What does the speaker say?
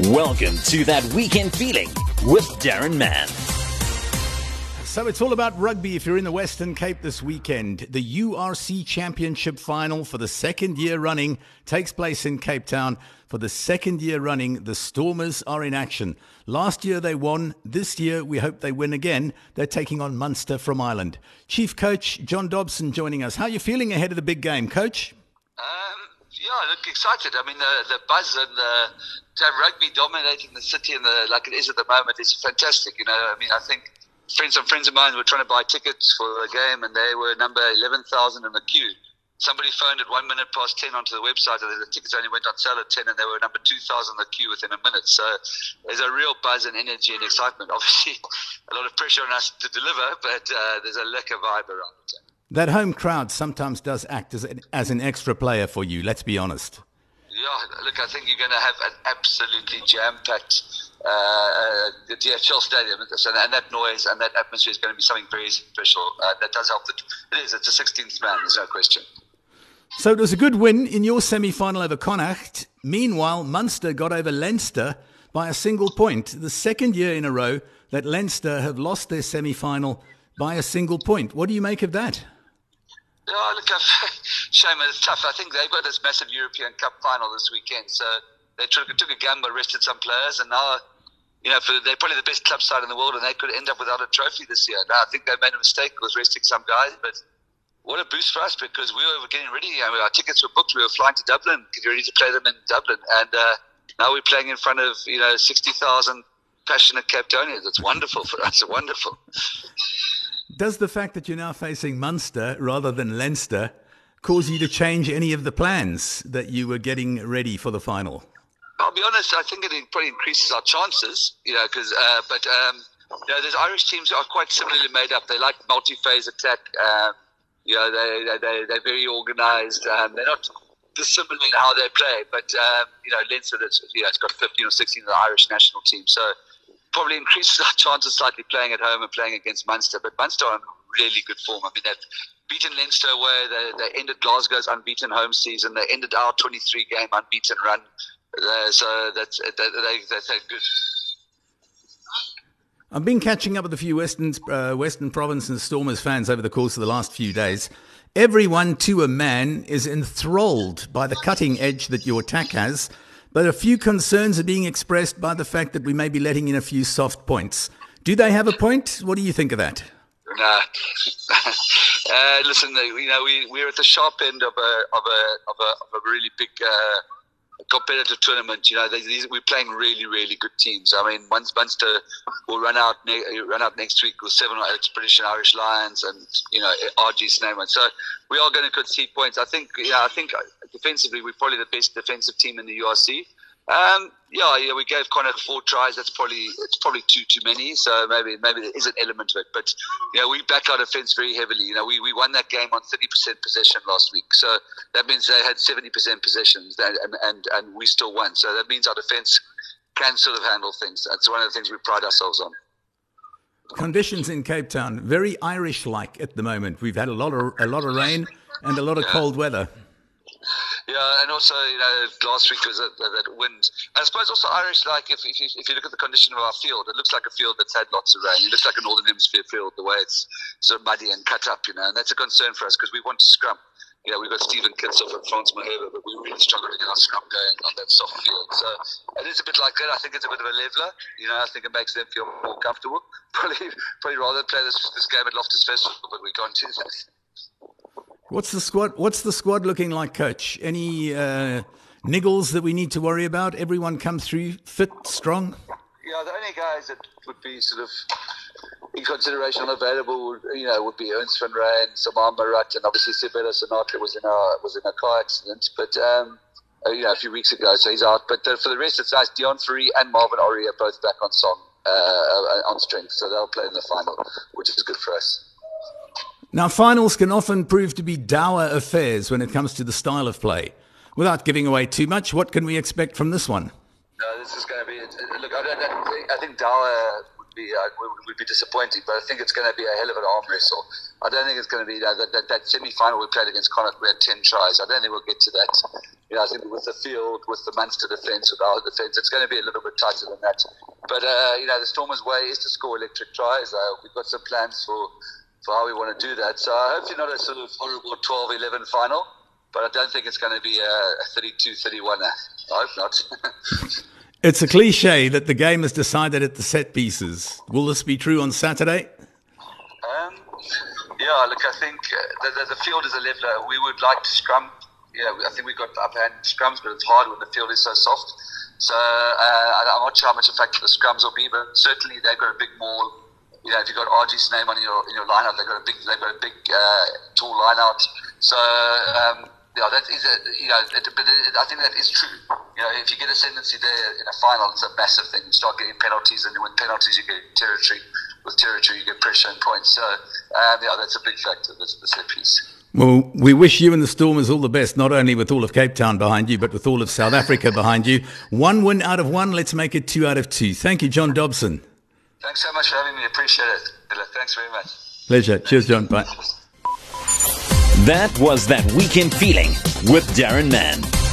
Welcome to that weekend feeling with Daron Mann. So it's all about rugby if you're in the Western Cape this weekend. The URC Championship final for the second year running takes place in Cape Town. For the second year running, the Stormers are in action. Last year they won. This year we hope they win again. They're taking on Munster from Ireland. Chief Coach John Dobson joining us. How are you feeling ahead of the big game, Coach? Yeah, I look excited. I mean, the, the buzz and the, to have rugby dominating the city and the, like it is at the moment is fantastic. You know, I mean, I think friends, some friends of mine were trying to buy tickets for the game and they were number 11,000 in the queue. Somebody phoned at one minute past 10 onto the website and the tickets only went on sale at 10 and they were number 2,000 in the queue within a minute. So there's a real buzz and energy and excitement. Obviously, a lot of pressure on us to deliver, but uh, there's a lekker vibe around it. That home crowd sometimes does act as an, as an extra player for you, let's be honest. Yeah, look, I think you're going to have an absolutely jam packed uh, uh, the DHL stadium, and that noise and that atmosphere is going to be something very special. Uh, that does help. It is. It's a 16th man. There's no question. So it was a good win in your semi-final over Connacht. Meanwhile, Munster got over Leinster by a single point. The second year in a row that Leinster have lost their semi-final by a single point. What do you make of that? Oh, look, shame it's tough. I think they've got this massive European Cup final this weekend, so they took, took a gamble, rested some players, and now, you know, for, they're probably the best club side in the world, and they could end up without a trophy this year. Now, I think they made a mistake with resting some guys, but what a boost for us because we were getting ready. I mean, our tickets were booked. We were flying to Dublin, getting ready to play them in Dublin, and uh, now we're playing in front of you know sixty thousand passionate Cape Townians. It's wonderful for us. Wonderful. Does the fact that you're now facing Munster rather than Leinster cause you to change any of the plans that you were getting ready for the final? I'll be honest. I think it probably increases our chances. You know, because uh, but um, you know, those Irish teams are quite similarly made up. They like multi-phase attack. Um, you know, they they they're very organised. Um, they're not dissimilar in how they play, but um, you know, Leinster, that's you know, it's got 15 or 16 of the Irish national team, so probably increases our chances slightly playing at home and playing against Munster. But Munster are in really good form. I mean, they've beaten Leinster away. They, they ended Glasgow's unbeaten home season. They ended our 23 game unbeaten run. Uh, so that's they, they, they're good. I've been catching up with a few Western uh, Western Province and Stormers fans over the course of the last few days. Everyone to a man is enthralled by the cutting edge that your attack has but a few concerns are being expressed by the fact that we may be letting in a few soft points. Do they have a point? What do you think of that? Nah. uh, listen, you know, we, we're at the sharp end of a, of a, of a, of a really big uh, competitive tournament. You know, these, we're playing really, really good teams. I mean, once Munster will run out ne- run out next week with seven or eight British and Irish Lions, and you know, RG Snyman. So we are going to concede points. I think, yeah, I think defensively, we're probably the best defensive team in the URC. Um, yeah, yeah, we gave Connacht four tries. That's probably it's probably too too many. So maybe maybe there is an element of it. But you know, we back our defence very heavily. You know, we, we won that game on thirty percent possession last week. So that means they had seventy percent possessions, and, and and we still won. So that means our defence can sort of handle things. That's one of the things we pride ourselves on. Conditions in Cape Town very Irish-like at the moment. We've had a lot of a lot of rain and a lot of yeah. cold weather. Yeah, and also you know last week was that, that wind. I suppose also Irish like if, if you, if you look at the condition of our field, it looks like a field that's had lots of rain. It looks like a northern hemisphere field the way it's sort of muddy and cut up, you know, and that's a concern for us because we want to scrum. You know, we've got Steven Kitshoff and Frans Malherbe, but we really struggle to get our scrum going on that soft field. So it is a bit like that. I think it's a bit of a leveler. You know, I think it makes them feel more comfortable. Probably, probably rather play this, this game at Loftus Versfeld, but we can't do that. What's the squad? What's the squad looking like, Coach? Any uh, niggles that we need to worry about? Everyone come through fit, strong. Yeah, the only guys that would be sort of in consideration available, you know, would be Ernst van Rhyn, Salmaan Moerat, and obviously Sibera Sonata was in a was in a car accident, but um, uh, you know, a few weeks ago, so he's out. But uh, for the rest, it's nice. Deon Fourie and Marvin Orie are both back on song uh, uh, on strength, so they'll play in the final, which is good for us. Now, finals can often prove to be dour affairs when it comes to the style of play. Without giving away too much, what can we expect from this one? No, this is going to be. Look, I, don't, I think dour would be uh, would be disappointing, but I think it's going to be a hell of an arm wrestle. I don't think it's going to be that, that, that semi final we played against Connacht. We had ten tries. I don't think we'll get to that. you know, I think with the field, with the Munster defence, with our defence, it's going to be a little bit tighter than that. But uh, you know, the Stormers' way is to score electric tries. Uh, we've got some plans for for how we want to do that. So hopefully not a sort of horrible 12-11 final, but I don't think it's going to be a 32-31. I hope not. it's a cliche that the game is decided at the set pieces. Will this be true on Saturday? Um, yeah, look, I think uh, the, the, the, field is a leveler. We would like to scrum. Yeah, I think we've got upper-hand scrums, but it's hard when the field is so soft. So uh, I'm not sure how much effect the scrums will be, but certainly they've got a big maul you know, if you've got RG Snyman on your in your lineup, they've got a big they've got a big uh, tall lineout. So um, yeah, that is a you know, it, but it, I think that is true. You know, if you get ascendancy there in a final, it's a massive thing. You start getting penalties, and with penalties, you get territory. With territory, you get pressure and points. So um, yeah, that's a big factor. That's the set piece. Well, we wish you and the Stormers all the best, not only with all of Cape Town behind you, but with all of South Africa behind you. One win out of one. Let's make it two out of two. Thank you, John Dobson. Thanks so much for having me. Appreciate it. Thanks very much. Pleasure. Cheers, John. Bye. That was That Weekend Feeling with Daron Mann.